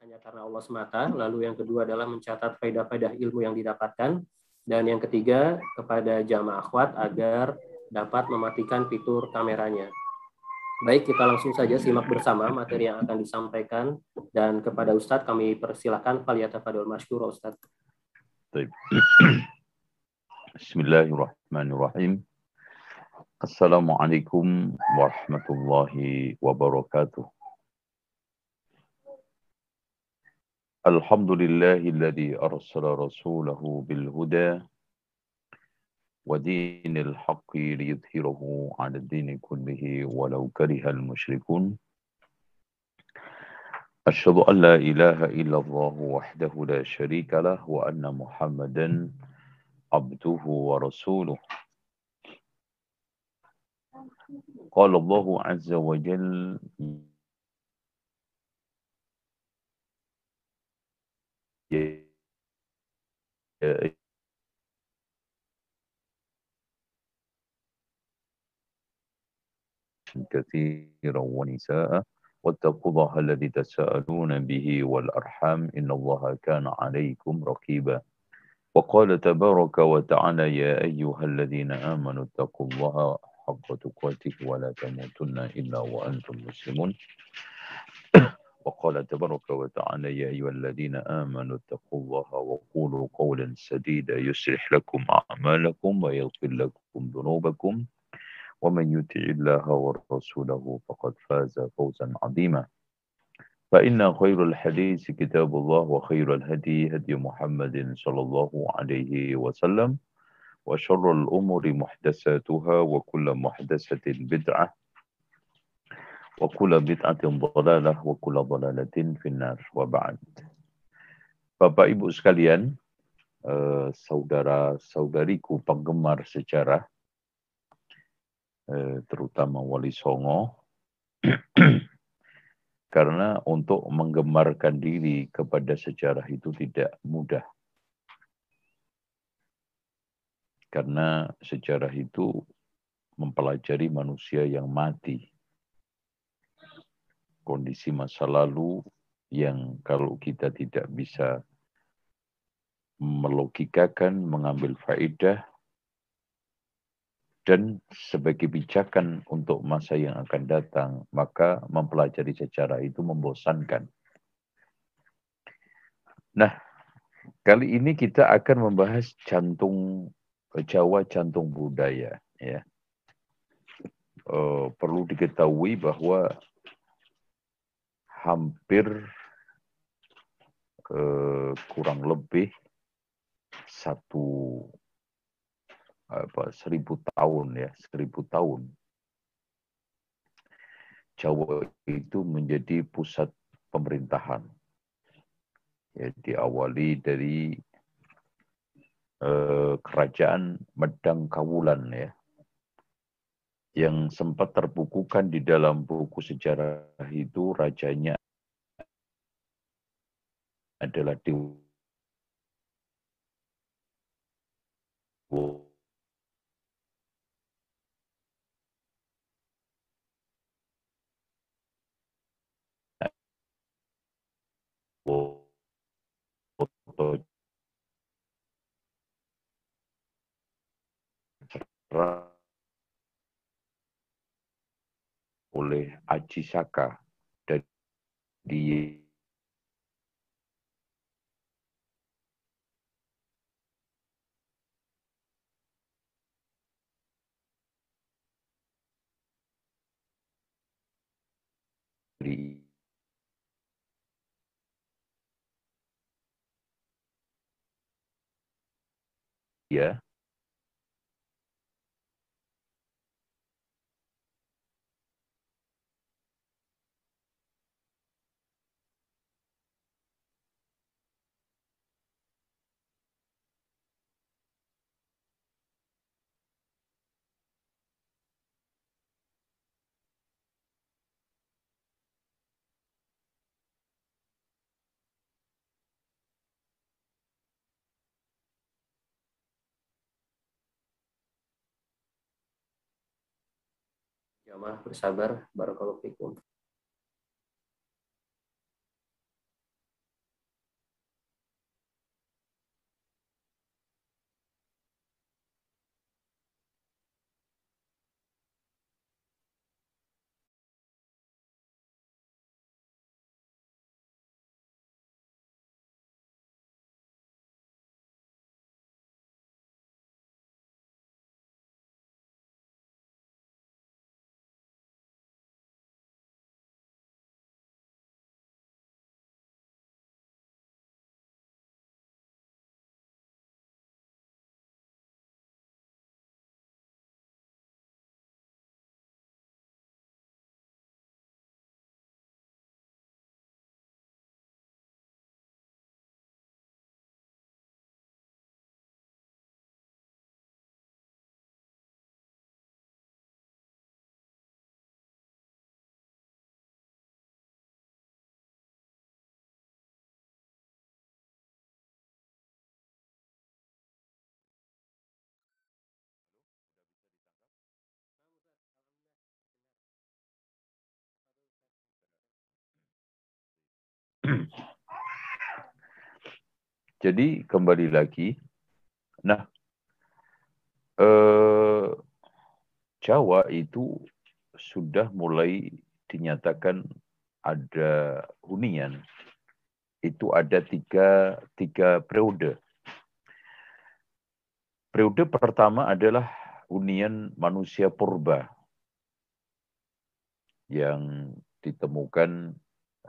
hanya karena Allah semata. Lalu yang kedua adalah mencatat faedah-faedah ilmu yang didapatkan. Dan yang ketiga kepada jamaah akhwat agar dapat mematikan fitur kameranya. Baik, kita langsung saja simak bersama materi yang akan disampaikan. Dan kepada Ustadz kami persilahkan Faliyatafadul Masykur Ustadz. Bismillahirrahmanirrahim. Assalamualaikum warahmatullahi wabarakatuh. الحمد لله الذي أرسل رسوله بالهدى ودين الحق ليظهره على الدين كله ولو كره المشركون. أشهد أن لا إله إلا الله وحده لا شريك له وأن محمدا عبده ورسوله. قال الله عز وجل كثيرا ونساء واتقوا الله الذي تساءلون به والأرحام إن الله كان عليكم رقيبا. وقال تبارك وتعالى يا أيها الذين آمنوا اتقوا الله حق تقاته ولا تموتن إلا وأنتم مسلمون. وقال تبارك وتعالى يا أيها الذين آمنوا اتقوا الله وقولوا قولا سديدا يصلح لكم أعمالكم ويغفر لكم ذنوبكم. ومن يطع الله ورسوله فقد فاز فوزا عظيما. فإن خير الحديث كتاب الله وخير الهدي هدي محمد صلى الله عليه وسلم. وشر الأمور محدثاتها وكل محدثة بدعة wa kula bid'atin dhalalah wa kula dhalalatin finnar wa ba'd. Bapak Ibu sekalian, uh, saudara-saudariku penggemar sejarah, uh, terutama Wali Songo, karena untuk menggemarkan diri kepada sejarah itu tidak mudah. Karena sejarah itu mempelajari manusia yang mati kondisi masa lalu yang kalau kita tidak bisa melogikakan, mengambil faedah, dan sebagai pijakan untuk masa yang akan datang, maka mempelajari sejarah itu membosankan. Nah, kali ini kita akan membahas jantung Jawa, jantung budaya. Ya, uh, perlu diketahui bahwa hampir eh, kurang lebih satu apa seribu tahun ya seribu tahun. Jawa itu menjadi pusat pemerintahan. Ya diawali dari eh, kerajaan Medang Kawulan ya yang sempat terbukukan di dalam buku sejarah itu rajanya adalah Dewa oleh Aji Saka dari ya Jamaah bersabar. Barakallahu fikum. Jadi kembali lagi, nah eh, Jawa itu sudah mulai dinyatakan ada hunian. Itu ada tiga, tiga periode. Periode pertama adalah hunian manusia purba yang ditemukan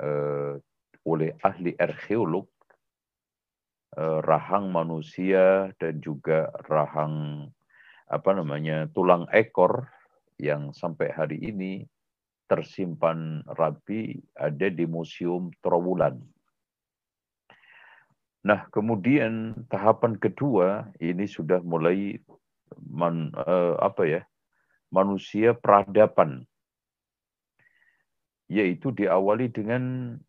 uh, oleh ahli arkeolog uh, rahang manusia dan juga rahang apa namanya tulang ekor yang sampai hari ini tersimpan rapi ada di Museum Trowulan Nah, kemudian tahapan kedua ini sudah mulai man, uh, apa ya? manusia peradaban yaitu diawali dengan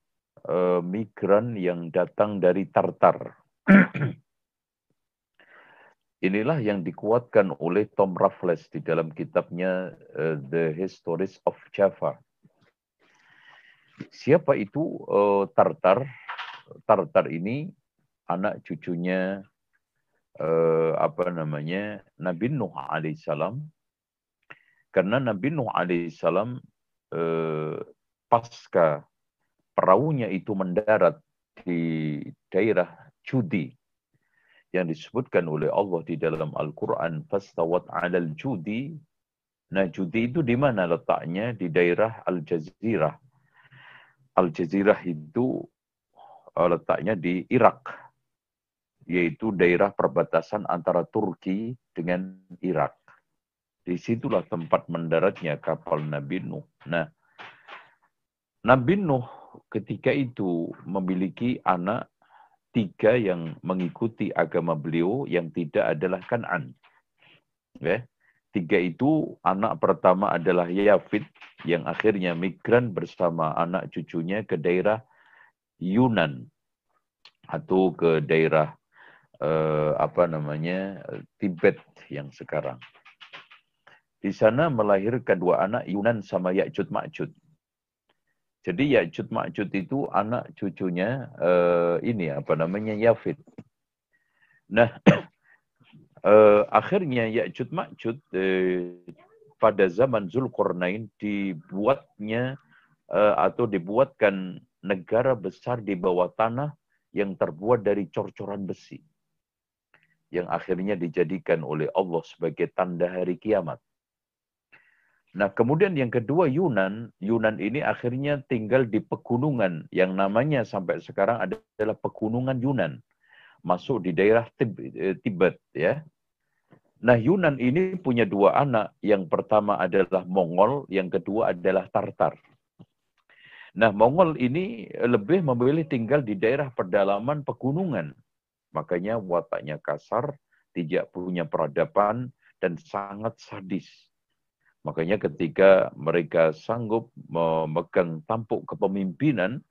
uh, migran yang datang dari Tartar. Inilah yang dikuatkan oleh Tom Raffles di dalam kitabnya uh, The Histories of Java. Siapa itu uh, Tartar? Tartar ini anak cucunya uh, apa namanya Nabi Nuh alaihissalam karena Nabi Nuh alaihissalam uh, pasca perahunya itu mendarat di daerah Judi yang disebutkan oleh Allah di dalam Al-Quran fastawat alal judi nah judi itu di mana letaknya di daerah Al-Jazirah Al-Jazirah itu uh, letaknya di Irak yaitu daerah perbatasan antara Turki dengan Irak. Di situlah tempat mendaratnya kapal Nabi Nuh. Nah, Nabi Nuh ketika itu memiliki anak tiga yang mengikuti agama beliau yang tidak adalah Kanan. Ya. Tiga itu anak pertama adalah Yafid yang akhirnya migran bersama anak cucunya ke daerah Yunan atau ke daerah uh, apa namanya Tibet yang sekarang. Di sana melahirkan dua anak Yunan sama Ya'jud Ma'jud. Jadi Ya'jud Ma'jud itu anak cucunya uh, ini apa namanya Yafid. Nah, uh, akhirnya Ya'jud Ma'jud uh, pada zaman Zulkarnain dibuatnya uh, atau dibuatkan negara besar di bawah tanah yang terbuat dari cor-coran besi yang akhirnya dijadikan oleh Allah sebagai tanda hari kiamat. Nah, kemudian yang kedua Yunan, Yunan ini akhirnya tinggal di pegunungan yang namanya sampai sekarang adalah pegunungan Yunan. Masuk di daerah eh, Tibet ya. Nah, Yunan ini punya dua anak. Yang pertama adalah Mongol, yang kedua adalah Tartar. Nah, Mongol ini lebih memilih tinggal di daerah pedalaman pegunungan Makanya wataknya kasar, tidak punya peradaban, dan sangat sadis. Makanya ketika mereka sanggup memegang tampuk kepemimpinan,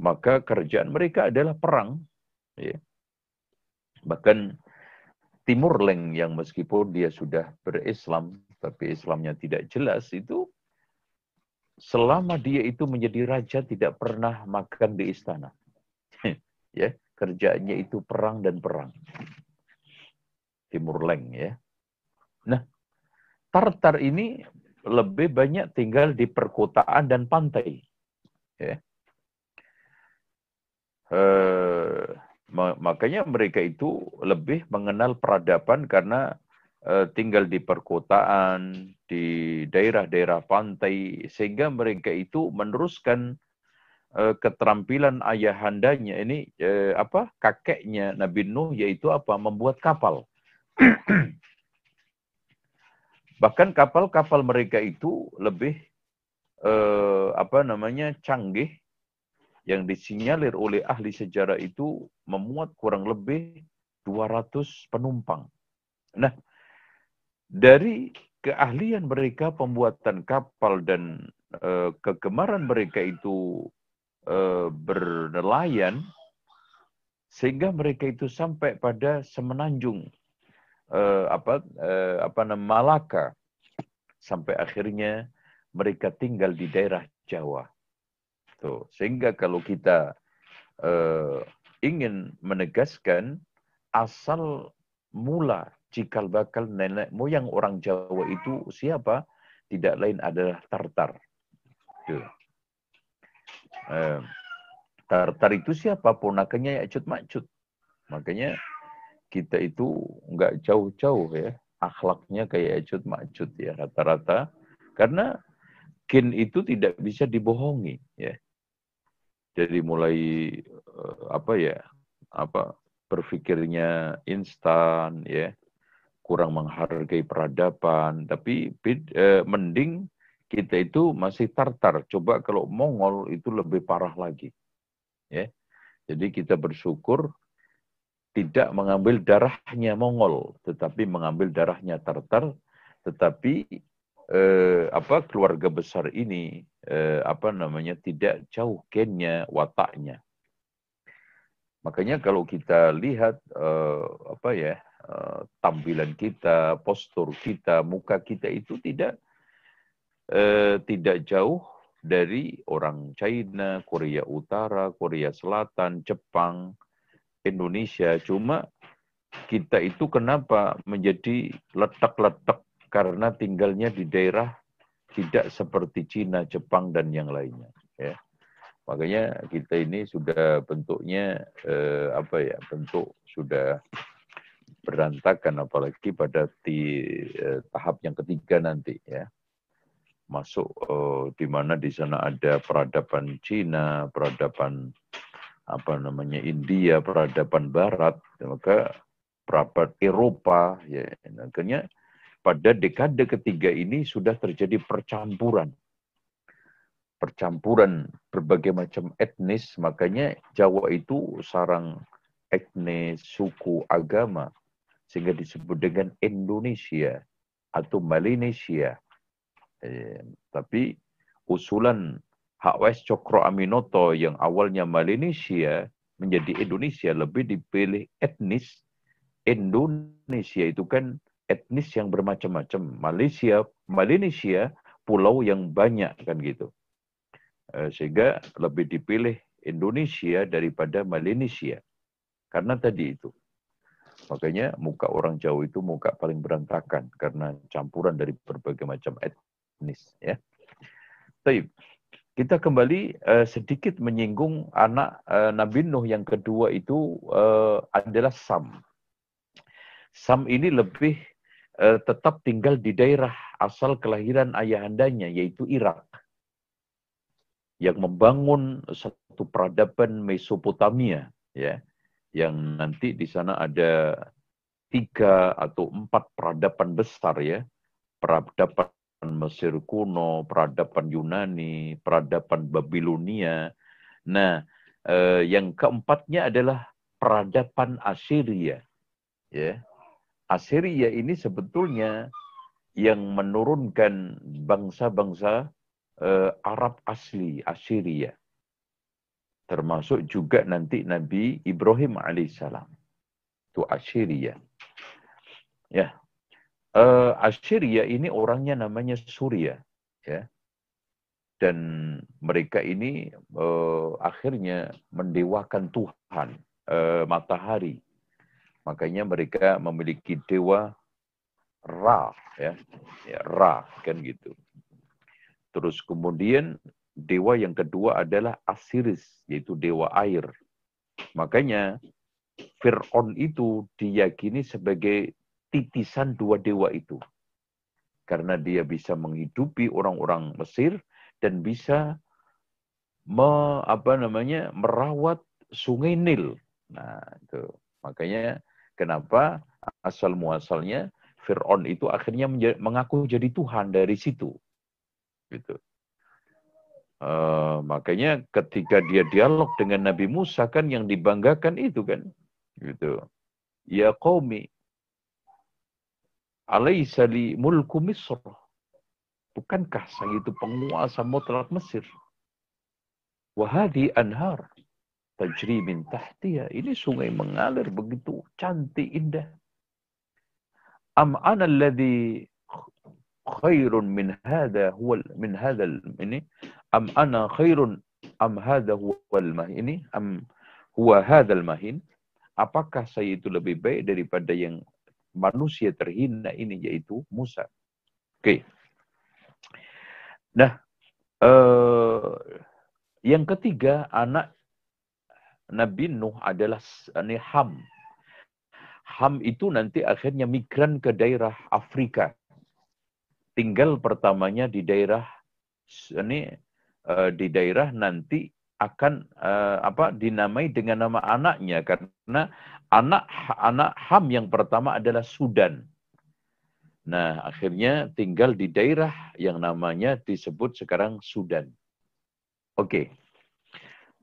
maka kerjaan mereka adalah perang. Ya. Bahkan Timur Leng yang meskipun dia sudah berislam, tapi Islamnya tidak jelas, itu selama dia itu menjadi raja tidak pernah makan di istana. ya, kerjanya itu perang dan perang. Timur Leng ya. Nah, Tartar ini lebih banyak tinggal di perkotaan dan pantai. Ya. Eh, makanya mereka itu lebih mengenal peradaban karena eh, tinggal di perkotaan, di daerah-daerah pantai, sehingga mereka itu meneruskan uh, keterampilan ayahandanya ini uh, apa kakeknya Nabi Nuh yaitu apa membuat kapal. Bahkan kapal-kapal mereka itu lebih uh, apa namanya canggih yang disinyalir oleh ahli sejarah itu memuat kurang lebih 200 penumpang. Nah, dari keahlian mereka pembuatan kapal dan uh, kegemaran mereka itu Eh, bernelayan sehingga mereka itu sampai pada semenanjung uh, apa uh, apa nama Malaka sampai akhirnya mereka tinggal di daerah Jawa. Tuh, sehingga kalau kita uh, ingin menegaskan asal mula cikal bakal nenek moyang orang Jawa itu siapa? Tidak lain adalah Tartar. Tuh. Uh, Tartar itu siapa? Ponakannya Yacut Macut. Makanya kita itu nggak jauh-jauh ya. Akhlaknya kayak Yacut Macut ya rata-rata. Karena kin itu tidak bisa dibohongi ya. Jadi mulai eh, apa ya? Apa berpikirnya instan ya kurang menghargai peradaban tapi eh, mending kita itu masih tartar coba kalau Mongol itu lebih parah lagi ya jadi kita bersyukur tidak mengambil darahnya Mongol tetapi mengambil darahnya tartar tetapi eh, apa keluarga besar ini eh, apa namanya tidak jauh gennya wataknya. Makanya kalau kita lihat eh, apa ya Eh, tampilan kita, postur kita, muka kita itu tidak uh, tidak jauh dari orang China, Korea Utara, Korea Selatan, Jepang, Indonesia. Cuma kita itu kenapa menjadi letak-letak karena tinggalnya di daerah tidak seperti Cina, Jepang dan yang lainnya. Ya. Makanya kita ini sudah bentuknya eh, apa ya bentuk sudah berantakan apalagi pada di eh, tahap yang ketiga nanti ya masuk eh, di mana di sana ada peradaban Cina, peradaban apa namanya India, peradaban Barat, maka peradaban Eropa ya akhirnya pada dekade ketiga ini sudah terjadi percampuran percampuran berbagai macam etnis makanya Jawa itu sarang etnis, suku, agama sehingga disebut dengan Indonesia atau Melanesia. Eh, tapi usulan H.W.S. Cokro Aminoto yang awalnya Melanesia menjadi Indonesia lebih dipilih etnis Indonesia itu kan etnis yang bermacam-macam. Malaysia, Melanesia pulau yang banyak kan gitu. Eh, sehingga lebih dipilih Indonesia daripada Melanesia. Karena tadi itu Makanya muka orang Jawa itu muka paling berantakan karena campuran dari berbagai macam etnis. Ya. Tapi kita kembali uh, sedikit menyinggung anak uh, Nabi Nuh yang kedua itu uh, adalah Sam. Sam ini lebih uh, tetap tinggal di daerah asal kelahiran ayahandanya yaitu Irak yang membangun satu peradaban Mesopotamia ya yang nanti di sana ada tiga atau empat peradaban besar ya. Peradaban Mesir kuno, peradaban Yunani, peradaban Babilonia. Nah, eh, yang keempatnya adalah peradaban Assyria. Ya. Assyria ini sebetulnya yang menurunkan bangsa-bangsa eh, Arab asli, Assyria termasuk juga nanti Nabi Ibrahim alaihissalam. Itu Assyria. Ya. Uh, Assyria ini orangnya namanya Surya, ya. Dan mereka ini uh, akhirnya mendewakan Tuhan, uh, matahari. Makanya mereka memiliki dewa Ra, ya. ya Ra kan gitu. Terus kemudian dewa yang kedua adalah Asiris, yaitu dewa air. Makanya Fir'aun itu diyakini sebagai titisan dua dewa itu. Karena dia bisa menghidupi orang-orang Mesir dan bisa me, apa namanya merawat sungai Nil. Nah, itu. Makanya kenapa asal muasalnya Fir'aun itu akhirnya mengaku jadi Tuhan dari situ. Gitu. Uh, makanya ketika dia dialog dengan Nabi Musa kan yang dibanggakan itu kan gitu. Ya qaumi alaisa li mulku Misr. Bukankah saya itu penguasa mutlak Mesir? Wahadi anhar tajri min tahtiya. Ini sungai mengalir begitu cantik indah. Am ana alladhi khairun min hadha huwa min hadha ini am ana khairun am hadha huwal ini am huwa hadzal mahin apakah saya itu lebih baik daripada yang manusia terhina ini yaitu Musa. Oke. Nah, uh, yang ketiga anak Nabi Nuh adalah ini Ham. Ham itu nanti akhirnya migran ke daerah Afrika. Tinggal pertamanya di daerah ini uh, di daerah nanti akan uh, apa dinamai dengan nama anaknya karena anak anak Ham yang pertama adalah Sudan. Nah, akhirnya tinggal di daerah yang namanya disebut sekarang Sudan. Oke. Okay.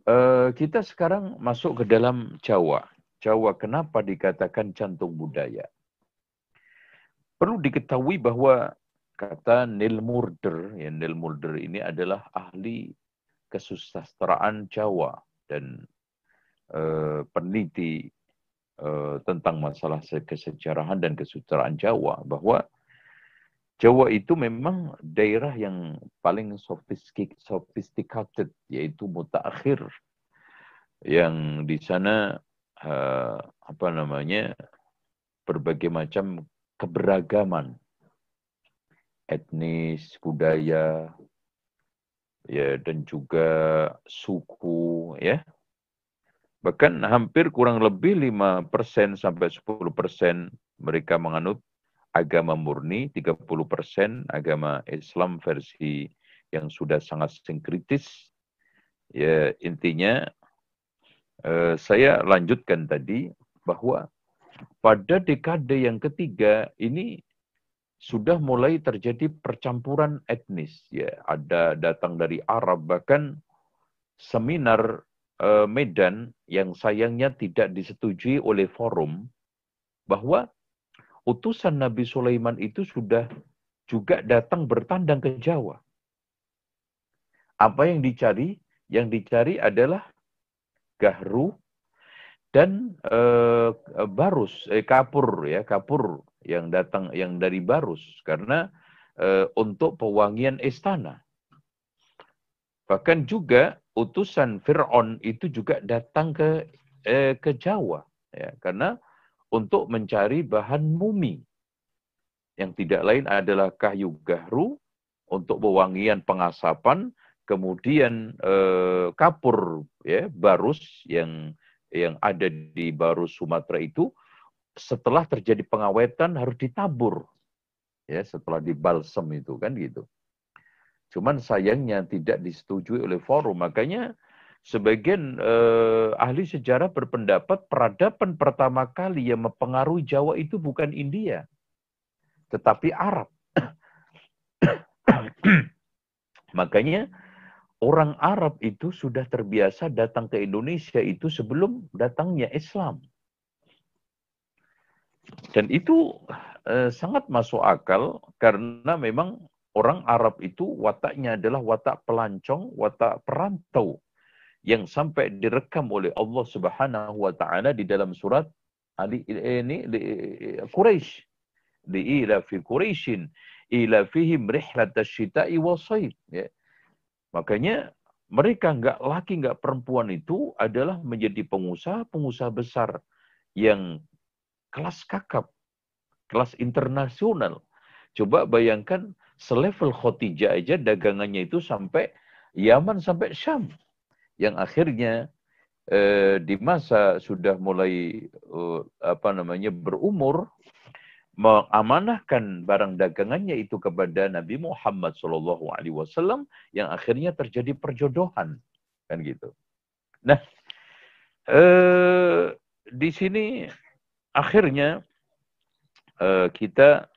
Uh, kita sekarang masuk ke dalam Jawa. Jawa kenapa dikatakan jantung budaya? Perlu diketahui bahwa kata Neil Murder, ya Neil Murder ini adalah ahli kesusastraan Jawa dan uh, peneliti uh, tentang masalah kesejarahan dan kesusastraan Jawa bahwa Jawa itu memang daerah yang paling sophisticated yaitu mutakhir yang di sana uh, apa namanya berbagai macam keberagaman etnis, budaya, ya dan juga suku ya. Bahkan hampir kurang lebih 5% sampai 10% mereka menganut agama murni, 30% agama Islam versi yang sudah sangat sinkritis. Ya, intinya eh, saya lanjutkan tadi bahwa pada dekade yang ketiga ini sudah mulai terjadi percampuran etnis ya ada datang dari Arab bahkan seminar uh, Medan yang sayangnya tidak disetujui oleh forum bahwa utusan Nabi Sulaiman itu sudah juga datang bertandang ke Jawa. Apa yang dicari? Yang dicari adalah gahru dan uh, barus, eh, kapur ya, kapur yang datang yang dari Barus. Karena e, untuk pewangian istana. Bahkan juga utusan Fir'aun itu juga datang ke e, ke Jawa. Ya karena untuk mencari bahan mumi. Yang tidak lain adalah kayu gahru untuk pewangian pengasapan kemudian e, kapur ya barus yang yang ada di Barus Sumatera itu setelah terjadi pengawetan harus ditabur. Ya, setelah dibalsem itu kan gitu. Cuman sayangnya tidak disetujui oleh forum. Makanya sebagian eh, ahli sejarah berpendapat peradaban pertama kali yang mempengaruhi Jawa itu bukan India, tetapi Arab. Makanya orang Arab itu sudah terbiasa datang ke Indonesia itu sebelum datangnya Islam. Dan itu eh, sangat masuk akal karena memang orang Arab itu wataknya adalah watak pelancong, watak perantau yang sampai direkam oleh Allah Subhanahu wa taala di dalam surat Ali ini Quraisy di ila fi Quraisyin ila fihim rihlat asyita'i wasaid ya. Makanya mereka enggak laki enggak perempuan itu adalah menjadi pengusaha-pengusaha besar yang kelas kakap, kelas internasional. Coba bayangkan selevel Khotijah aja dagangannya itu sampai Yaman sampai Syam. Yang akhirnya eh, di masa sudah mulai eh, apa namanya berumur mengamanahkan barang dagangannya itu kepada Nabi Muhammad Shallallahu Alaihi Wasallam yang akhirnya terjadi perjodohan kan gitu. Nah eh, di sini akhirnya uh, kita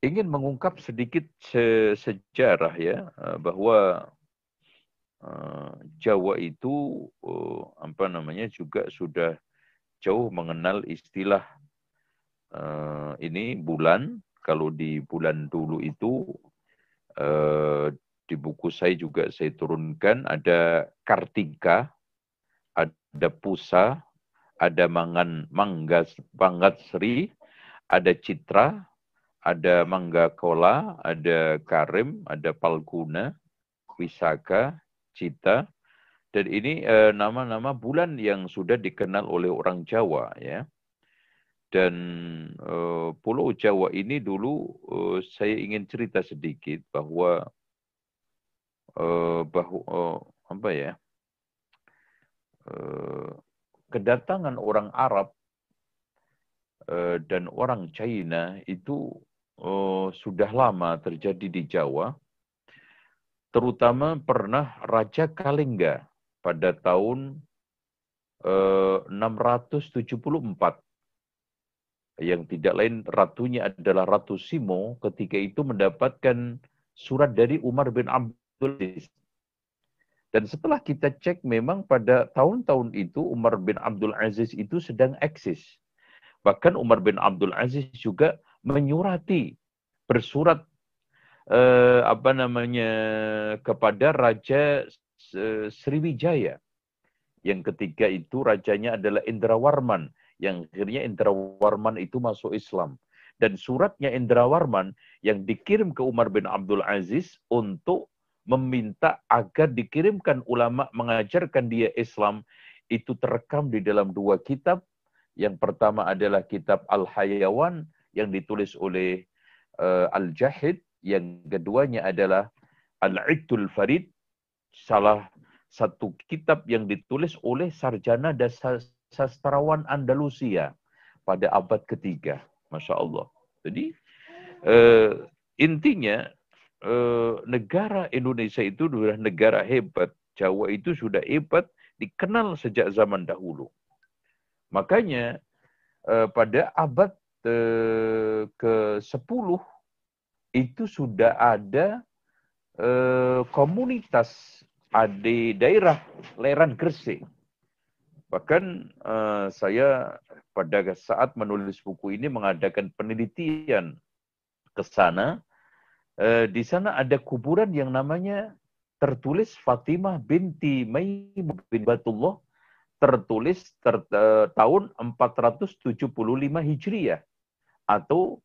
ingin mengungkap sedikit se sejarah ya uh, bahwa uh, Jawa itu uh, apa namanya juga sudah jauh mengenal istilah uh, ini bulan. Kalau di bulan dulu itu uh, di buku saya juga saya turunkan ada Kartika, ada Pusa, ada mangan mangga sri, ada citra, ada mangga kola, ada karim, ada palguna, wisaka, cita, Dan ini eh, nama-nama bulan yang sudah dikenal oleh orang Jawa ya. Dan uh, Pulau Jawa ini dulu uh, saya ingin cerita sedikit bahwa bahwa apa ya kedatangan orang Arab uh, dan orang China itu uh, sudah lama terjadi di Jawa, terutama pernah Raja Kalingga pada tahun uh, 674 yang tidak lain ratunya adalah Ratu Simo ketika itu mendapatkan surat dari Umar bin Abdul Aziz. Dan setelah kita cek memang pada tahun-tahun itu Umar bin Abdul Aziz itu sedang eksis. Bahkan Umar bin Abdul Aziz juga menyurati bersurat eh, apa namanya kepada Raja Sriwijaya. Yang ketiga itu rajanya adalah Indrawarman yang akhirnya Indra Warman itu masuk Islam. Dan suratnya Indra Warman yang dikirim ke Umar bin Abdul Aziz untuk meminta agar dikirimkan ulama mengajarkan dia Islam itu terekam di dalam dua kitab. Yang pertama adalah kitab Al-Hayawan yang ditulis oleh uh, Al-Jahid. Yang keduanya adalah Al-Iddul Farid, salah satu kitab yang ditulis oleh sarjana dasar sastrawan Andalusia pada abad ketiga. Masya Allah. Jadi uh, intinya uh, negara Indonesia itu adalah negara hebat. Jawa itu sudah hebat, dikenal sejak zaman dahulu. Makanya uh, pada abad uh, ke-10 itu sudah ada komunitas di daerah Leran Gresik Bahkan saya pada saat menulis buku ini mengadakan penelitian ke sana. Uh, di sana ada kuburan yang namanya tertulis Fatimah binti Maimun bin Batullah tertulis ter, uh, tahun 475 Hijriah atau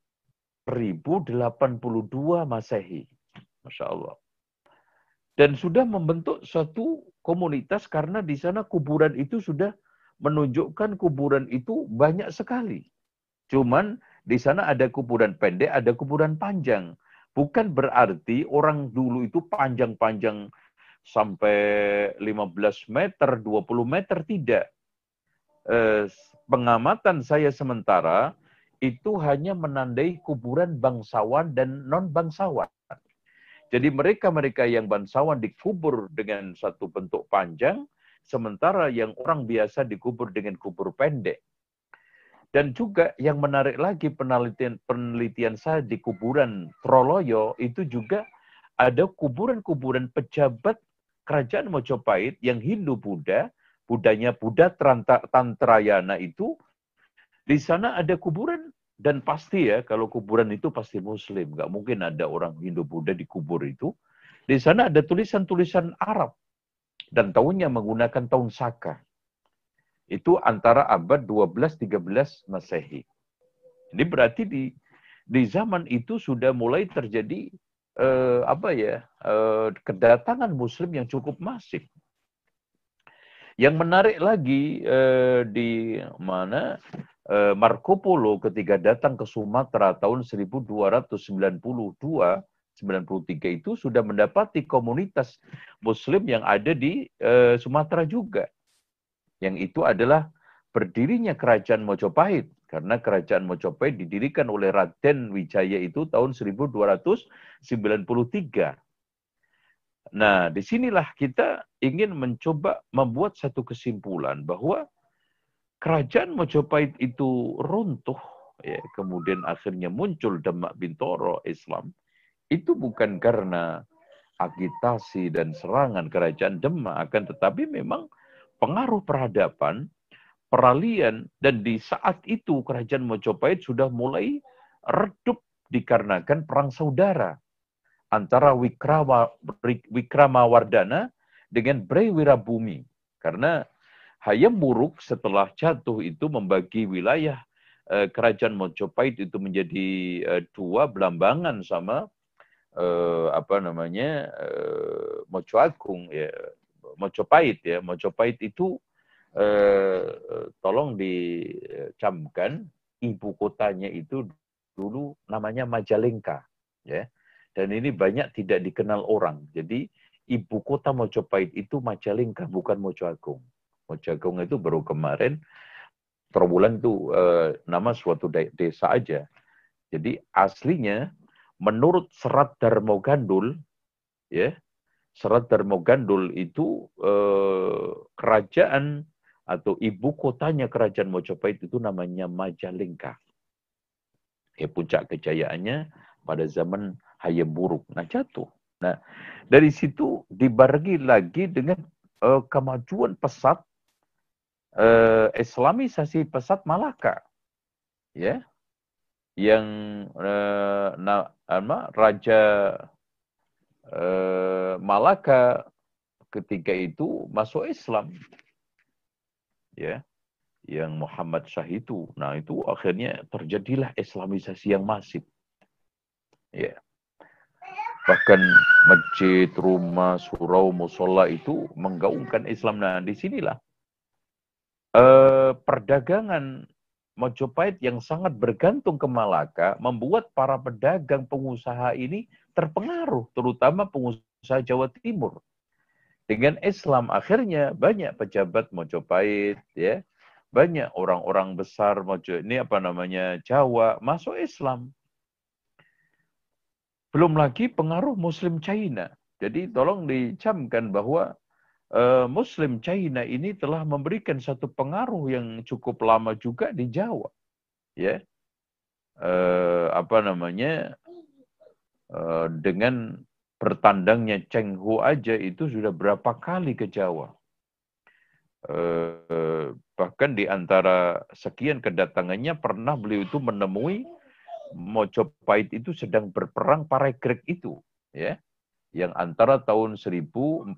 1082 Masehi. Masya Allah. Dan sudah membentuk suatu komunitas karena di sana kuburan itu sudah menunjukkan kuburan itu banyak sekali. Cuman di sana ada kuburan pendek, ada kuburan panjang. Bukan berarti orang dulu itu panjang-panjang sampai 15 meter, 20 meter, tidak. Eh, pengamatan saya sementara itu hanya menandai kuburan bangsawan dan non-bangsawan. Jadi mereka-mereka yang bangsawan dikubur dengan satu bentuk panjang, sementara yang orang biasa dikubur dengan kubur pendek. Dan juga yang menarik lagi penelitian penelitian saya di kuburan Troloyo itu juga ada kuburan-kuburan pejabat kerajaan Mojopahit yang Hindu Buddha, Budanya Buddha Tantrayana itu di sana ada kuburan dan pasti ya, kalau kuburan itu pasti Muslim. Nggak mungkin ada orang Hindu-Buddha di kubur itu. Di sana ada tulisan-tulisan Arab. Dan tahunnya menggunakan tahun Saka. Itu antara abad 12-13 Masehi. Ini berarti di di zaman itu sudah mulai terjadi eh, apa ya eh, kedatangan Muslim yang cukup masif. Yang menarik lagi eh, di mana Eh, Marco Polo ketika datang ke Sumatera tahun 1292 93 itu sudah mendapati komunitas muslim yang ada di uh, Sumatera juga. Yang itu adalah berdirinya kerajaan Mojopahit karena kerajaan Mojopahit didirikan oleh Raden Wijaya itu tahun 1293. Nah, di sinilah kita ingin mencoba membuat satu kesimpulan bahwa kerajaan Mojopahit itu runtuh, ya, kemudian akhirnya muncul Demak Bintoro Islam, itu bukan karena agitasi dan serangan kerajaan Demak, akan tetapi memang pengaruh peradaban, peralihan, dan di saat itu kerajaan Mojopahit sudah mulai redup dikarenakan perang saudara antara Wikrama, Wikramawardana dengan Bre Wirabumi. Karena Hayam Buruk setelah jatuh itu membagi wilayah eh, kerajaan Mojopahit itu menjadi eh, dua belambangan sama eh, apa namanya eh, Mojo Agung ya Mojopahit ya. Mojopahit itu eh, tolong dicamkan ibu kotanya itu dulu namanya Majalengka ya. Dan ini banyak tidak dikenal orang. Jadi ibu kota Mojopahit itu Majalengka bukan Mojoagung. Mojoagung itu baru kemarin Terbulan itu eh, nama suatu desa aja. Jadi aslinya menurut Serat Darmo Gandul ya, Serat Darmo Gandul itu eh, kerajaan atau ibu kotanya kerajaan Mojopahit itu namanya Majalengka. Ya, puncak kejayaannya pada zaman Hayam Buruk. Nah jatuh. Nah dari situ dibarengi lagi dengan uh, kemajuan pesat, uh, Islamisasi pesat Malaka, ya, yang uh, na, nama, Raja uh, Malaka ketika itu masuk Islam, ya yang Muhammad Syah itu. Nah, itu akhirnya terjadilah Islamisasi yang masif. Ya. Bahkan masjid, rumah, surau, musola itu menggaungkan Islam. Nah, di sinilah eh, perdagangan Mojopahit yang sangat bergantung ke Malaka membuat para pedagang pengusaha ini terpengaruh, terutama pengusaha Jawa Timur. Dengan Islam akhirnya banyak pejabat Mojopahit, ya, banyak orang-orang besar ini apa namanya Jawa masuk Islam. Belum lagi pengaruh Muslim China. Jadi tolong dicamkan bahwa uh, Muslim China ini telah memberikan satu pengaruh yang cukup lama juga di Jawa. Ya, uh, apa namanya dengan bertandangnya Cheng Ho aja itu sudah berapa kali ke Jawa. Uh, Bahkan di antara sekian kedatangannya pernah beliau itu menemui Mojopahit itu sedang berperang para Grek itu, ya, yang antara tahun 1402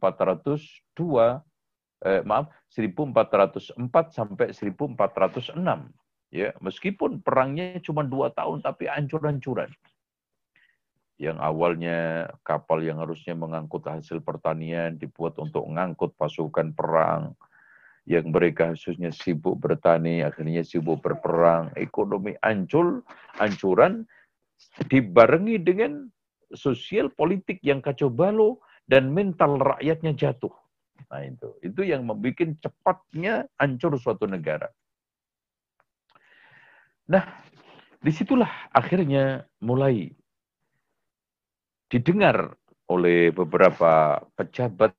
eh, maaf 1404 sampai 1406 ya. Meskipun perangnya cuma dua tahun tapi ancur-ancuran yang awalnya kapal yang harusnya mengangkut hasil pertanian dibuat untuk mengangkut pasukan perang yang mereka khususnya sibuk bertani, akhirnya sibuk berperang, ekonomi ancur, ancuran, dibarengi dengan sosial politik yang kacau balau dan mental rakyatnya jatuh. Nah itu, itu yang membuat cepatnya hancur suatu negara. Nah, di situlah akhirnya mulai didengar oleh beberapa pejabat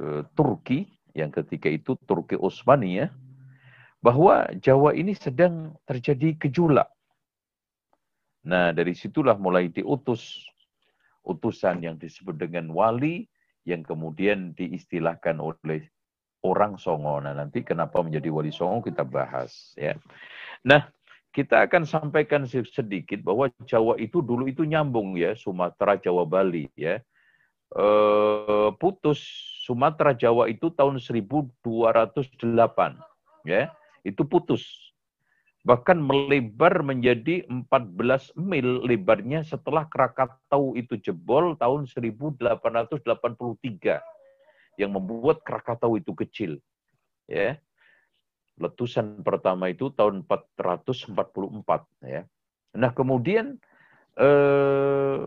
uh, Turki yang ketika itu Turki Utsmani ya, bahwa Jawa ini sedang terjadi gejolak. Nah, dari situlah mulai diutus utusan yang disebut dengan wali yang kemudian diistilahkan oleh orang Songo. Nah, nanti kenapa menjadi wali Songo kita bahas ya. Nah, kita akan sampaikan sedikit bahwa Jawa itu dulu itu nyambung ya, Sumatera, Jawa, Bali ya. Eh, putus Sumatera Jawa itu tahun 1208 ya. Itu putus. Bahkan melebar menjadi 14 mil lebarnya setelah Krakatau itu jebol tahun 1883 yang membuat Krakatau itu kecil ya letusan pertama itu tahun 444 ya nah kemudian eh,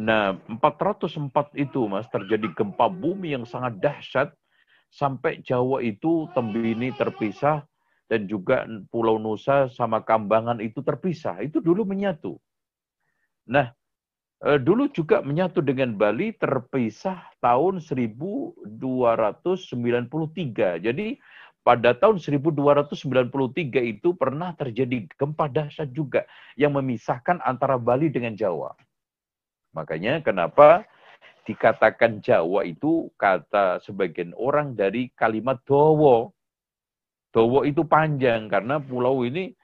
Nah, 404 itu Mas terjadi gempa bumi yang sangat dahsyat sampai Jawa itu Tembini terpisah dan juga Pulau Nusa sama Kambangan itu terpisah. Itu dulu menyatu. Nah, eh, dulu juga menyatu dengan Bali terpisah tahun 1293. Jadi pada tahun 1293 itu pernah terjadi gempa dahsyat juga yang memisahkan antara Bali dengan Jawa. Makanya kenapa dikatakan Jawa itu kata sebagian orang dari kalimat Dowo. Dowo itu panjang karena pulau ini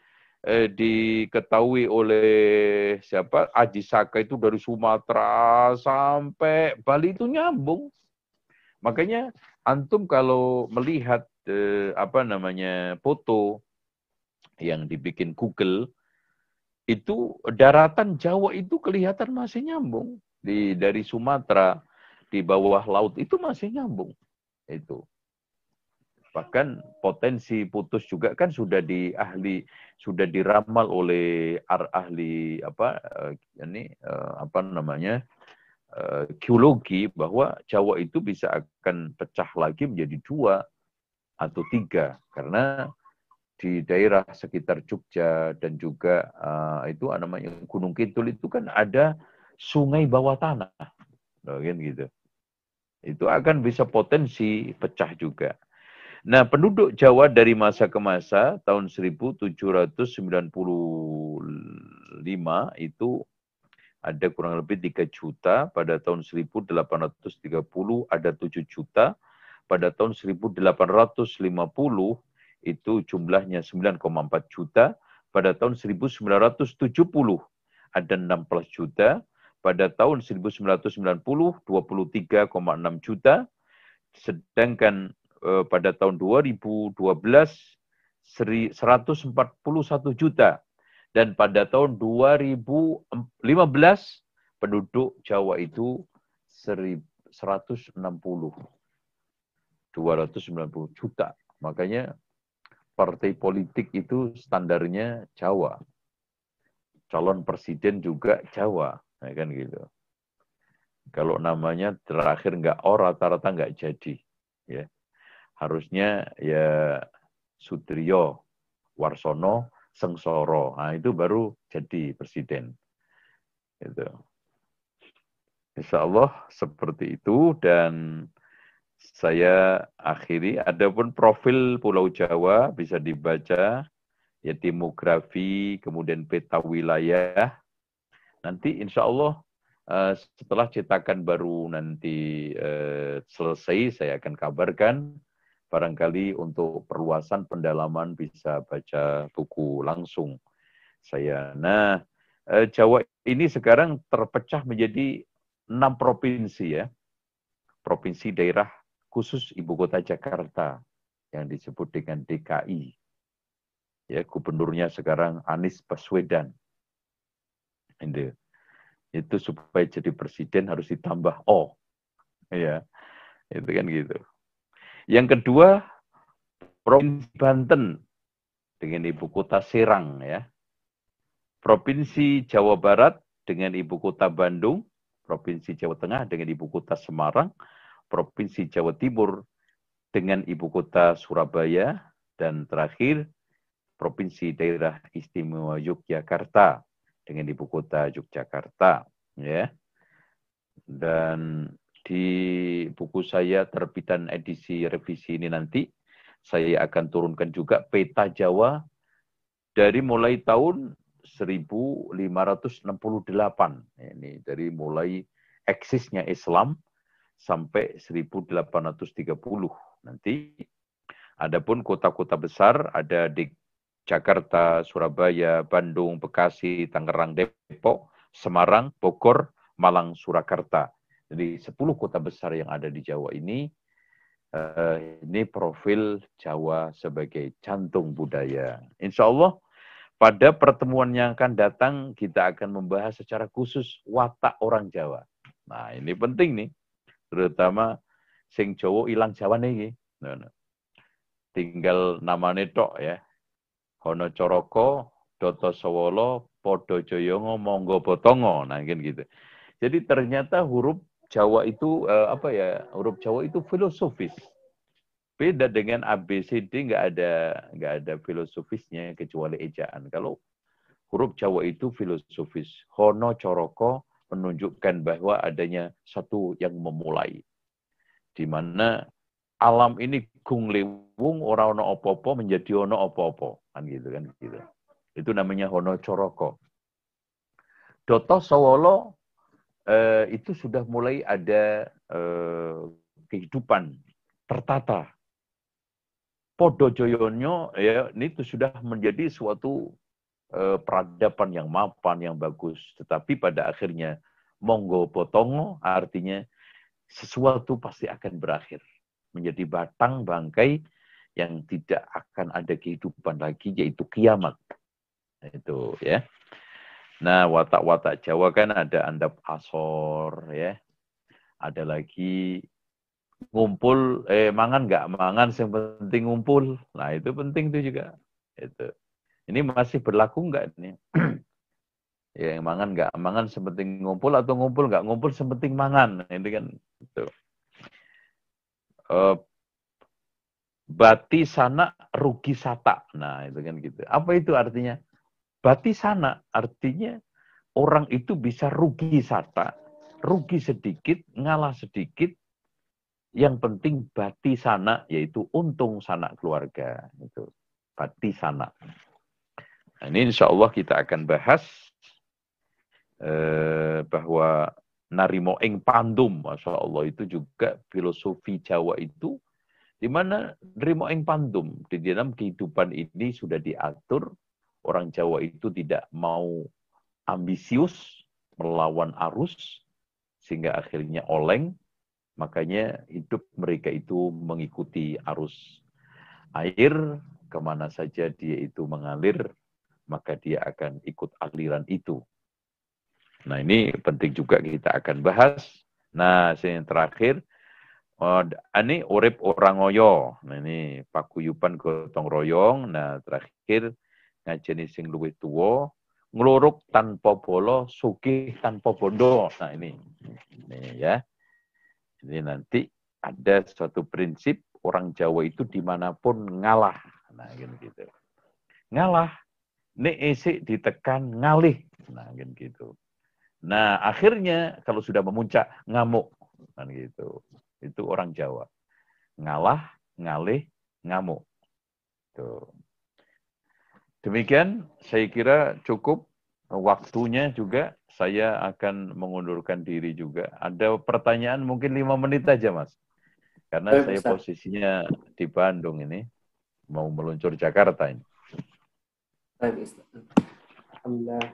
eh, diketahui oleh siapa Aji Saka itu dari Sumatera sampai Bali itu nyambung. Makanya antum kalau melihat eh, apa namanya foto yang dibikin Google itu daratan Jawa itu kelihatan masih nyambung di dari Sumatera di bawah laut itu masih nyambung itu. Bahkan potensi putus juga kan sudah di ahli sudah diramal oleh ahli apa eh, ini eh, apa namanya uh, geologi bahwa Jawa itu bisa akan pecah lagi menjadi dua atau tiga karena di daerah sekitar Jogja dan juga uh, itu namanya Gunung Kidul itu kan ada sungai bawah tanah, kan gitu. Itu akan bisa potensi pecah juga. Nah, penduduk Jawa dari masa ke masa tahun 1795 itu ada kurang lebih 3 juta, pada tahun 1830 ada 7 juta, pada tahun 1850 itu jumlahnya 9,4 juta, pada tahun 1970 ada 16 juta, pada tahun 1990 23,6 juta, sedangkan Eh, pada tahun 2012 141 juta dan pada tahun 2015 penduduk Jawa itu 160 290 juta. Makanya partai politik itu standarnya Jawa. Calon presiden juga Jawa, ya kan gitu. Kalau namanya terakhir nggak or rata-rata nggak jadi, ya harusnya ya Sutrio, Warsono, Sengsoro. Nah, itu baru jadi presiden. Itu. Insya Allah seperti itu dan saya akhiri. Adapun profil Pulau Jawa bisa dibaca ya demografi, kemudian peta wilayah. Nanti insya Allah eh, setelah cetakan baru nanti eh, selesai, saya akan kabarkan barangkali untuk perluasan pendalaman bisa baca buku langsung saya. Nah, eh, Jawa ini sekarang terpecah menjadi enam provinsi ya. Provinsi daerah khusus ibu kota Jakarta yang disebut dengan DKI. Ya, gubernurnya sekarang Anies Baswedan. Itu. Itu supaya jadi presiden harus ditambah O. Ya. Itu kan gitu. Yang kedua, Provinsi Banten dengan ibu kota Serang ya. Provinsi Jawa Barat dengan ibu kota Bandung, Provinsi Jawa Tengah dengan ibu kota Semarang, Provinsi Jawa Timur dengan ibu kota Surabaya, dan terakhir Provinsi Daerah Istimewa Yogyakarta dengan ibu kota Yogyakarta. Ya. Dan di buku saya terbitan edisi revisi ini nanti, saya akan turunkan juga peta Jawa dari mulai tahun 1568. Ini dari mulai eksisnya Islam sampai 1830 nanti. Adapun kota-kota besar ada di Jakarta, Surabaya, Bandung, Bekasi, Tangerang, Depok, Semarang, Bogor, Malang, Surakarta. Jadi 10 kota besar yang ada di Jawa ini, uh, ini profil Jawa sebagai jantung budaya. Insya Allah pada pertemuan yang akan datang kita akan membahas secara khusus watak orang Jawa. Nah ini penting nih, terutama sing Jawa hilang Jawa nih. Nah, nah. Tinggal namanya tok ya. Hono Coroko, Doto Sowolo, Podo Joyongo, Monggo Botongo. Nah kan gitu. Jadi ternyata huruf Jawa itu uh, apa ya huruf Jawa itu filosofis. Beda dengan ABCD nggak ada nggak ada filosofisnya kecuali ejaan. Kalau huruf Jawa itu filosofis. Hono coroko menunjukkan bahwa adanya satu yang memulai. Di mana alam ini gung lewung orang ono opo-opo menjadi ono opo-opo kan gitu kan gitu. Itu namanya hono coroko. Doto Sawolo eh, itu sudah mulai ada eh, kehidupan tertata. Podo Joyonyo ya ini itu sudah menjadi suatu eh, peradaban yang mapan yang bagus. Tetapi pada akhirnya Monggo Potongo artinya sesuatu pasti akan berakhir menjadi batang bangkai yang tidak akan ada kehidupan lagi yaitu kiamat. Itu ya. Nah, watak-watak Jawa kan ada andap asor, ya. Ada lagi ngumpul eh mangan nggak mangan yang penting ngumpul nah itu penting tuh juga itu ini masih berlaku nggak nih ya yang mangan nggak? Mangan sepenting ngumpul atau ngumpul nggak? Ngumpul sepenting mangan itu kan itu. Uh, bati sana rugi sata. Nah itu kan gitu. Apa itu artinya? Bati sana artinya orang itu bisa rugi sata rugi sedikit ngalah sedikit. Yang penting bati sana yaitu untung sana keluarga itu. Bati sana. Nah, ini insya Allah kita akan bahas eh, bahwa narimo ing pandum, masya Allah itu juga filosofi Jawa itu di mana narimo ing pandum di dalam kehidupan ini sudah diatur orang Jawa itu tidak mau ambisius melawan arus sehingga akhirnya oleng. Makanya hidup mereka itu mengikuti arus air, ke mana saja dia itu mengalir, maka dia akan ikut aliran itu. Nah ini penting juga kita akan bahas. Nah yang terakhir, ini urip orang oyo. Nah ini pakuyupan gotong royong. Nah terakhir ngajeni sing luwih tuwo, ngeluruk tanpa bolo, sugih tanpa bondo. Nah ini, ini ya. Jadi nanti ada suatu prinsip orang Jawa itu di mana pun ngalah. Nah, gitu. Ngalah. Ini isi ditekan ngalih. Nah, gitu. Nah, akhirnya kalau sudah memuncak, ngamuk. Kan gitu. Itu orang Jawa. Ngalah, ngalih, ngamuk. Tuh. Demikian, saya kira cukup waktunya juga saya akan mengundurkan diri juga. Ada pertanyaan mungkin lima menit aja, Mas. Karena Baik, saya Ustaz. posisinya di Bandung ini, mau meluncur Jakarta ini. Baik, Alhamdulillah.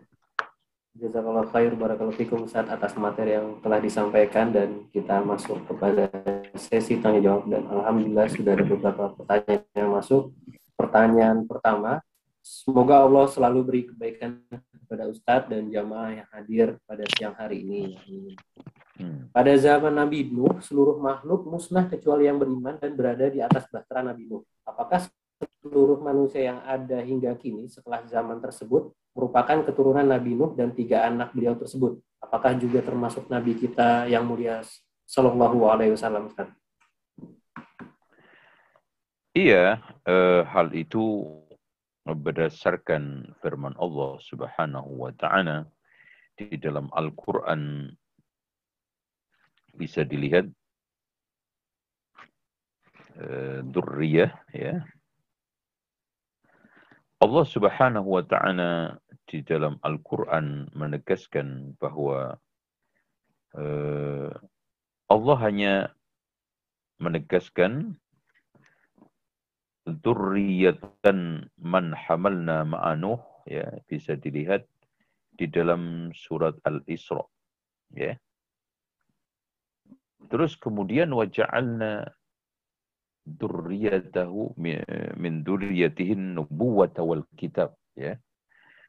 Jazakallah khair barakallahu fikum Ustaz atas materi yang telah disampaikan dan kita masuk kepada sesi tanya jawab dan alhamdulillah sudah ada beberapa pertanyaan yang masuk. Pertanyaan pertama, semoga Allah selalu beri kebaikan kepada Ustadz dan jamaah yang hadir pada siang hari ini. Hmm. Pada zaman Nabi Nuh, seluruh makhluk musnah kecuali yang beriman dan berada di atas bahtera Nabi Nuh. Apakah seluruh manusia yang ada hingga kini setelah zaman tersebut merupakan keturunan Nabi Nuh dan tiga anak beliau tersebut? Apakah juga termasuk Nabi kita yang mulia Sallallahu Alaihi Wasallam? Iya, eh, hal itu berdasarkan firman Allah Subhanahu wa taala di dalam Al-Qur'an bisa dilihat uh, durriyah ya Allah Subhanahu wa taala di dalam Al-Qur'an menegaskan bahwa uh, Allah hanya menegaskan Durriyatan man hamalna ma'anuh ya bisa dilihat di dalam surat Al-Isra ya. Terus kemudian waja'alna durriyatahu min durriyatihin nubuwata wal kitab ya.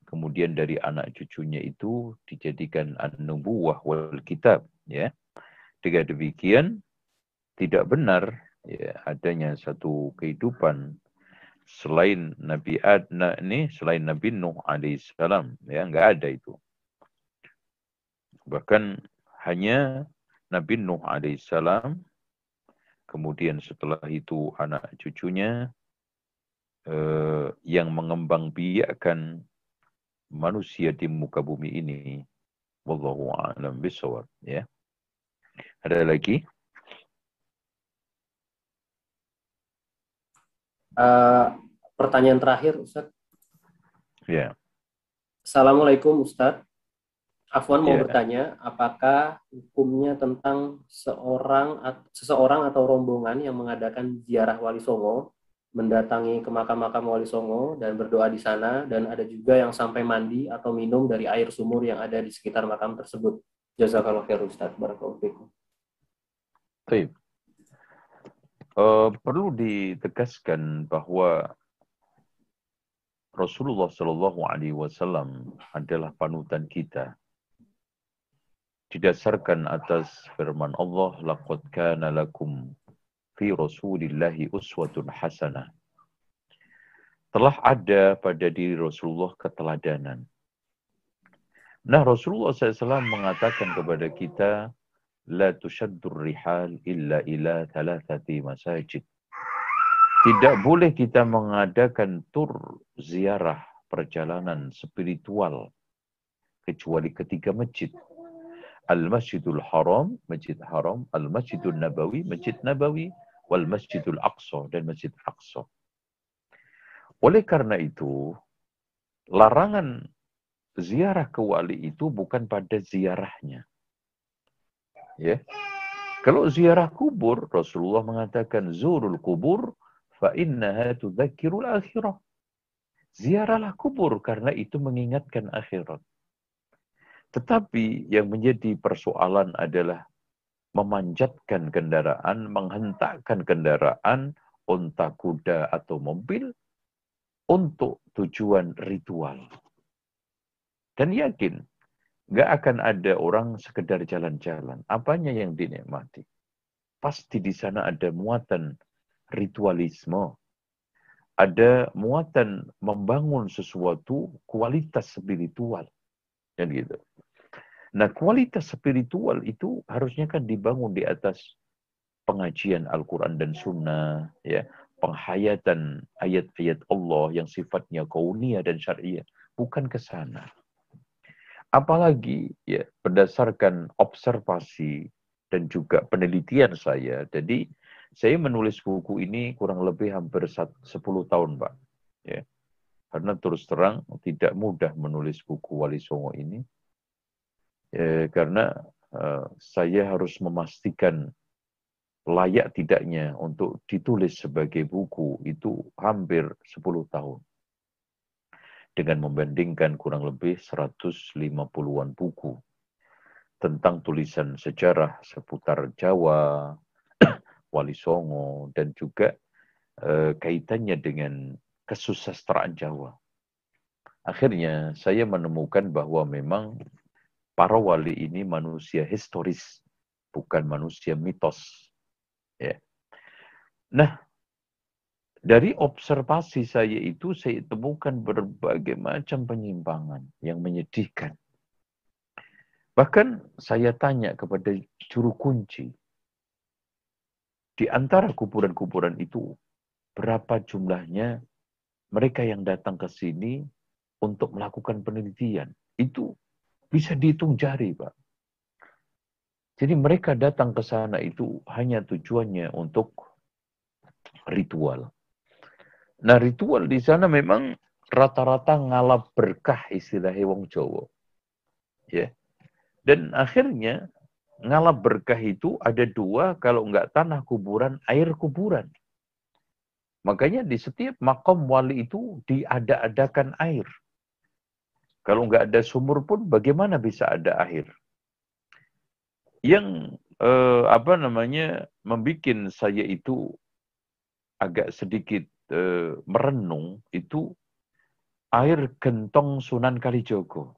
Kemudian dari anak cucunya itu dijadikan an-nubuwah wal kitab ya. Dengan demikian tidak benar ya, adanya satu kehidupan selain Nabi Ad nah, ini selain Nabi Nuh alaihissalam ya nggak ada itu bahkan hanya Nabi Nuh alaihissalam kemudian setelah itu anak cucunya eh, yang mengembang biakkan manusia di muka bumi ini wallahu a'lam bisawab ya ada lagi Uh, pertanyaan terakhir, Ustaz. Ya. Yeah. Assalamualaikum, Ustaz. Afwan mau yeah. bertanya, apakah hukumnya tentang seorang seseorang atau rombongan yang mengadakan ziarah Wali Songo mendatangi ke makam-makam Wali Songo dan berdoa di sana dan ada juga yang sampai mandi atau minum dari air sumur yang ada di sekitar makam tersebut. Jazakallahu khair Ustaz. Barakallahu Baik. Uh, perlu ditegaskan bahwa Rasulullah Shallallahu Alaihi Wasallam adalah panutan kita. Didasarkan atas firman Allah, "Laqad kana lakum fi Rasulillahi uswatun hasanah. Telah ada pada diri Rasulullah keteladanan. Nah Rasulullah SAW mengatakan kepada kita, La tushaddur rihal illa ila thalathati masajid. Tidak boleh kita mengadakan tur ziarah perjalanan spiritual kecuali ketiga masjid. Al-Masjidul Haram, Masjid Haram, Al-Masjidul Nabawi, Masjid Nabawi, wal Masjidul Aqsa dan Masjid Aqsa. Oleh karena itu, larangan ziarah ke wali itu bukan pada ziarahnya. Ya. Kalau ziarah kubur, Rasulullah mengatakan zurul kubur fa innaha tudzakirul akhirah. Ziarahlah kubur karena itu mengingatkan akhirat. Tetapi yang menjadi persoalan adalah memanjatkan kendaraan, menghentakkan kendaraan, unta, kuda, atau mobil untuk tujuan ritual. Dan yakin, nggak akan ada orang sekedar jalan-jalan. Apanya yang dinikmati? Pasti di sana ada muatan ritualisme. Ada muatan membangun sesuatu kualitas spiritual. Dan gitu. Nah, kualitas spiritual itu harusnya kan dibangun di atas pengajian Al-Quran dan Sunnah, ya, penghayatan ayat-ayat Allah yang sifatnya kauniyah dan syariah, bukan ke sana. Apalagi ya berdasarkan observasi dan juga penelitian saya, jadi saya menulis buku ini kurang lebih hampir 10 tahun, Pak. Ya. Karena terus terang tidak mudah menulis buku Wali Songo ini eh, karena eh, saya harus memastikan layak tidaknya untuk ditulis sebagai buku itu hampir 10 tahun. Dengan membandingkan kurang lebih 150-an buku tentang tulisan sejarah seputar Jawa, Wali Songo, dan juga eh, kaitannya dengan kesusastraan Jawa. Akhirnya saya menemukan bahwa memang para wali ini manusia historis, bukan manusia mitos. Ya. Nah, dari observasi saya itu saya temukan berbagai macam penyimpangan yang menyedihkan. Bahkan saya tanya kepada juru kunci, di antara kuburan-kuburan itu, berapa jumlahnya mereka yang datang ke sini untuk melakukan penelitian? Itu bisa dihitung jari, Pak. Jadi mereka datang ke sana itu hanya tujuannya untuk ritual. Nah ritual di sana memang rata-rata ngalap berkah istilah wong Jawa. Ya. Dan akhirnya ngalap berkah itu ada dua, kalau enggak tanah kuburan, air kuburan. Makanya di setiap makom wali itu diada-adakan air. Kalau nggak ada sumur pun bagaimana bisa ada air? Yang eh, apa namanya membuat saya itu agak sedikit eh, merenung itu air gentong Sunan Kalijogo.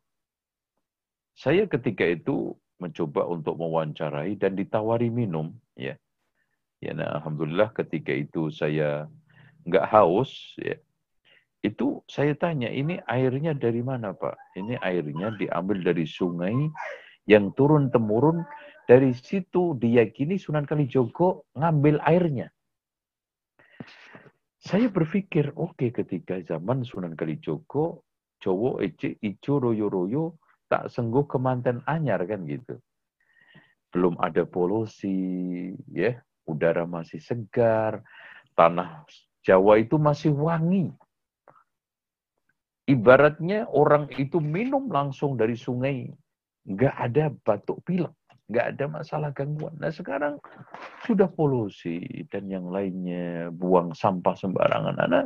Saya ketika itu mencoba untuk mewawancarai dan ditawari minum, ya. Ya, nah, alhamdulillah ketika itu saya nggak haus, ya. Itu saya tanya, ini airnya dari mana Pak? Ini airnya diambil dari sungai yang turun-temurun. Dari situ diyakini Sunan Kalijogo ngambil airnya. Saya berpikir, oke okay, ketika zaman Sunan Kalijogo, Jowo, Ece, Ijo, Royo-Royo, tak sengguh kemanten anyar kan gitu. Belum ada polusi, ya, udara masih segar, tanah Jawa itu masih wangi Ibaratnya orang itu minum langsung dari sungai. Nggak ada batuk pilek. Nggak ada masalah gangguan. Nah sekarang sudah polusi dan yang lainnya. Buang sampah sembarangan. Anak,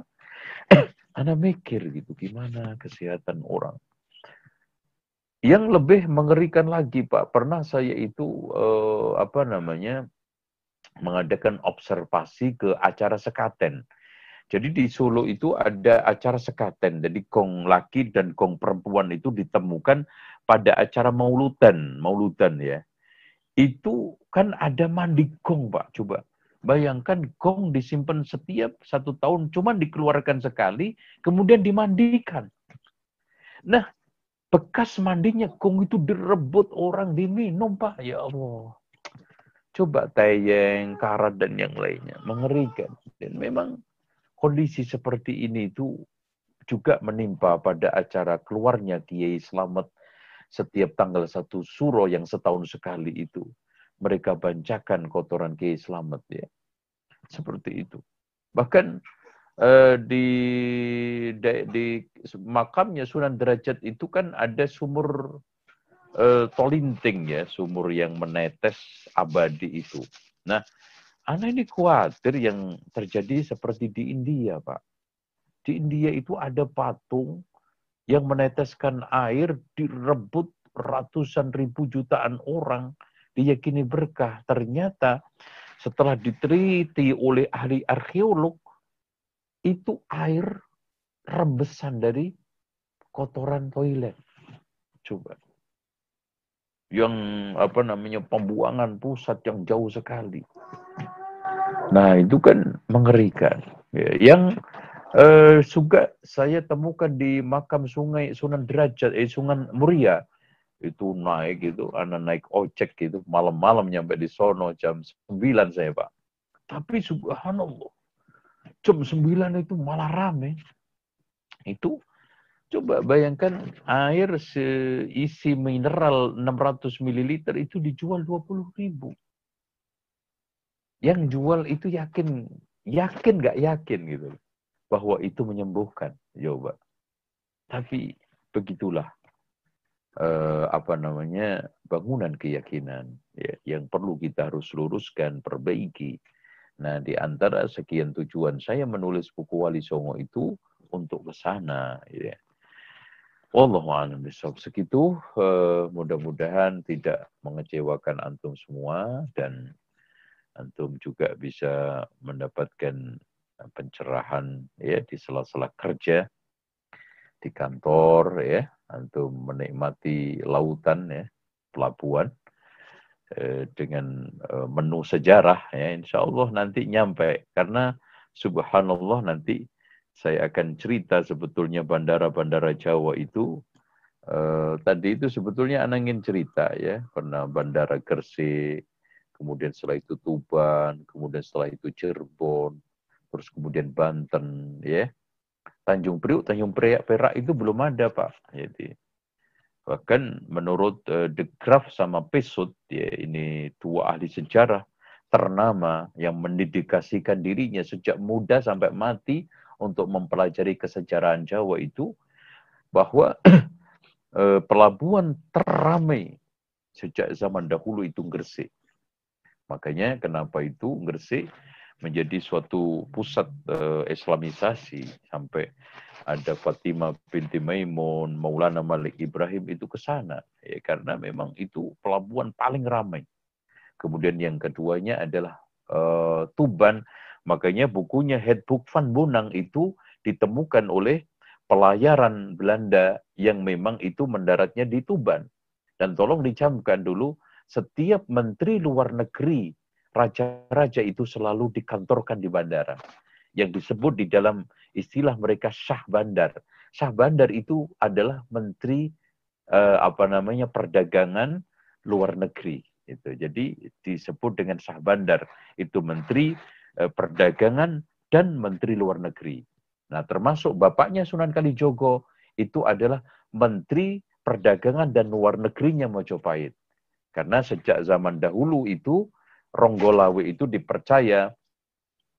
anak mikir gitu. Gimana kesehatan orang. Yang lebih mengerikan lagi Pak. Pernah saya itu eh, apa namanya mengadakan observasi ke acara sekaten jadi di Solo itu ada acara sekaten. Jadi gong laki dan gong perempuan itu ditemukan pada acara mauludan, mauludan ya. Itu kan ada mandi gong, Pak. Coba. Bayangkan gong disimpan setiap satu tahun, cuma dikeluarkan sekali, kemudian dimandikan. Nah, bekas mandinya gong itu direbut orang diminum, Pak. Ya Allah. Coba tayeng, karat, dan yang lainnya. Mengerikan. Dan memang kondisi seperti ini itu juga menimpa pada acara keluarnya Kiai Slamet setiap tanggal satu suro yang setahun sekali itu mereka bancakan kotoran Kiai Slamet ya. Seperti itu. Bahkan eh, di, di di makamnya Sunan Derajat itu kan ada sumur eh, tolinting ya, sumur yang menetes abadi itu. Nah, anak ini khawatir yang terjadi seperti di India, Pak. Di India itu ada patung yang meneteskan air direbut ratusan ribu jutaan orang diyakini berkah. Ternyata setelah diteliti oleh ahli arkeolog, itu air rembesan dari kotoran toilet. Coba. Yang apa namanya pembuangan pusat yang jauh sekali. Nah itu kan mengerikan. Ya, yang eh, juga saya temukan di makam sungai Sunan Derajat, eh Sunan Muria itu naik gitu, anak naik ojek gitu, malam-malam nyampe di sono jam 9 saya Pak. Tapi subhanallah, jam 9 itu malah rame. Itu coba bayangkan air seisi mineral 600 ml itu dijual 20 ribu. Yang jual itu yakin, yakin nggak yakin gitu bahwa itu menyembuhkan. Coba. Tapi begitulah eh, apa namanya bangunan keyakinan ya, yang perlu kita harus luruskan, perbaiki. Nah, di antara sekian tujuan saya menulis buku Wali Songo itu untuk ke sana. Ya. Wallahu'alam Segitu, uh, mudah-mudahan tidak mengecewakan antum semua dan antum juga bisa mendapatkan pencerahan ya di sela-sela kerja di kantor ya antum menikmati lautan ya, pelabuhan eh, dengan eh, menu sejarah ya insya Allah nanti nyampe. Karena subhanallah nanti saya akan cerita sebetulnya bandara-bandara Jawa itu eh, tadi itu sebetulnya anak ingin cerita ya pernah bandara Gresik kemudian setelah itu Tuban kemudian setelah itu Cirebon terus kemudian Banten ya Tanjung Priuk, Tanjung Priok, Perak itu belum ada, Pak. Jadi bahkan menurut uh, De Graaf sama Pesut, ya ini dua ahli sejarah ternama yang mendedikasikan dirinya sejak muda sampai mati untuk mempelajari kesejarahan Jawa itu bahwa uh, pelabuhan teramai sejak zaman dahulu itu Gresik. Makanya kenapa itu Gresik menjadi suatu pusat uh, Islamisasi sampai ada Fatimah binti Maimun, Maulana Malik Ibrahim itu ke sana ya karena memang itu pelabuhan paling ramai. Kemudian yang keduanya adalah uh, Tuban, makanya bukunya Headbook van Bonang itu ditemukan oleh pelayaran Belanda yang memang itu mendaratnya di Tuban. Dan tolong dicamkan dulu, setiap menteri luar negeri raja-raja itu selalu dikantorkan di bandara. Yang disebut di dalam istilah mereka Syah Bandar. Syah Bandar itu adalah menteri eh, apa namanya perdagangan luar negeri. Itu. Jadi disebut dengan Syah Bandar. Itu menteri eh, perdagangan dan menteri luar negeri. Nah, termasuk bapaknya Sunan Kalijogo itu adalah menteri perdagangan dan luar negerinya Mojopahit. Karena sejak zaman dahulu itu Ronggolawe itu dipercaya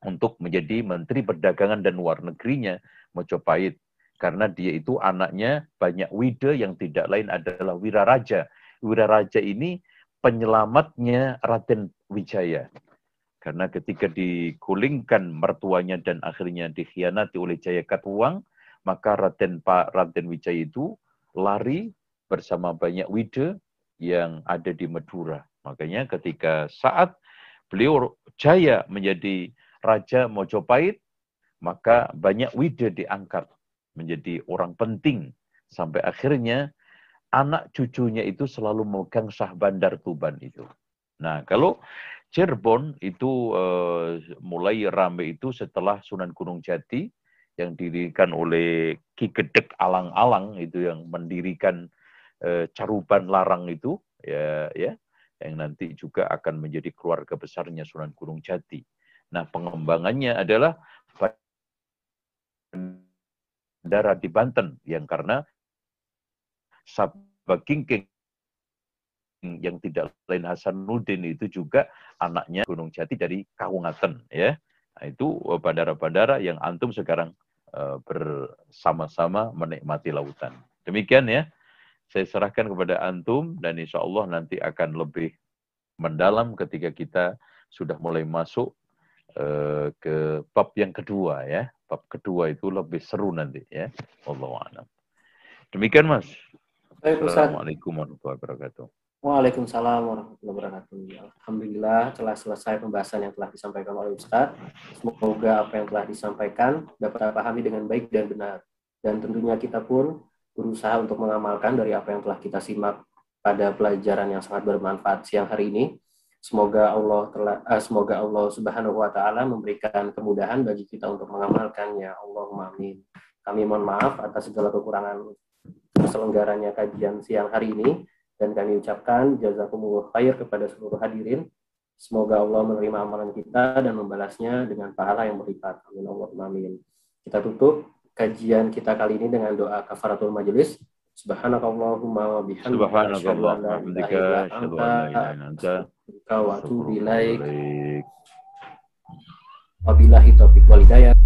untuk menjadi Menteri Perdagangan dan Luar Negerinya Mojopahit. Karena dia itu anaknya banyak wide yang tidak lain adalah Wiraraja. Wiraraja ini penyelamatnya Raden Wijaya. Karena ketika digulingkan mertuanya dan akhirnya dikhianati oleh Jaya Katuang, maka Raden Pak Raden Wijaya itu lari bersama banyak wide yang ada di Madura. Makanya ketika saat beliau jaya menjadi Raja Mojopahit, maka banyak wida diangkat menjadi orang penting. Sampai akhirnya anak cucunya itu selalu memegang sah bandar Tuban itu. Nah, kalau Cirebon itu uh, mulai rame itu setelah Sunan Gunung Jati yang didirikan oleh Ki Gedek Alang-Alang itu yang mendirikan Caruban Larang itu ya ya yang nanti juga akan menjadi keluarga besarnya Sunan Gunung Jati. Nah, pengembangannya adalah bandara di Banten yang karena Sabah Kingking yang tidak lain Hasanuddin itu juga anaknya Gunung Jati dari Kawungaten ya. Nah, itu bandara-bandara yang antum sekarang uh, bersama-sama menikmati lautan. Demikian ya. Saya serahkan kepada antum dan insya Allah nanti akan lebih mendalam ketika kita sudah mulai masuk uh, ke bab yang kedua ya. Bab kedua itu lebih seru nanti ya. Allah a'lam. Demikian Mas. Assalamualaikum warahmatullahi wabarakatuh. Waalaikumsalam warahmatullahi wabarakatuh. Alhamdulillah telah selesai pembahasan yang telah disampaikan oleh Ustadz. Semoga apa yang telah disampaikan dapat dipahami dengan baik dan benar. Dan tentunya kita pun berusaha untuk mengamalkan dari apa yang telah kita simak pada pelajaran yang sangat bermanfaat siang hari ini. Semoga Allah telah, uh, semoga Allah Subhanahu wa taala memberikan kemudahan bagi kita untuk mengamalkannya. Allahumma amin. Kami mohon maaf atas segala kekurangan terselenggaranya kajian siang hari ini dan kami ucapkan jazakumullah khair kepada seluruh hadirin. Semoga Allah menerima amalan kita dan membalasnya dengan pahala yang berlipat. Amin Allahumma amin. Kita tutup kajian kita kali ini dengan doa kafaratul majelis. Subhanakallahumma wa bihamdika asyhadu an la ilaha illa anta wa Wabillahi taufiq wal hidayah.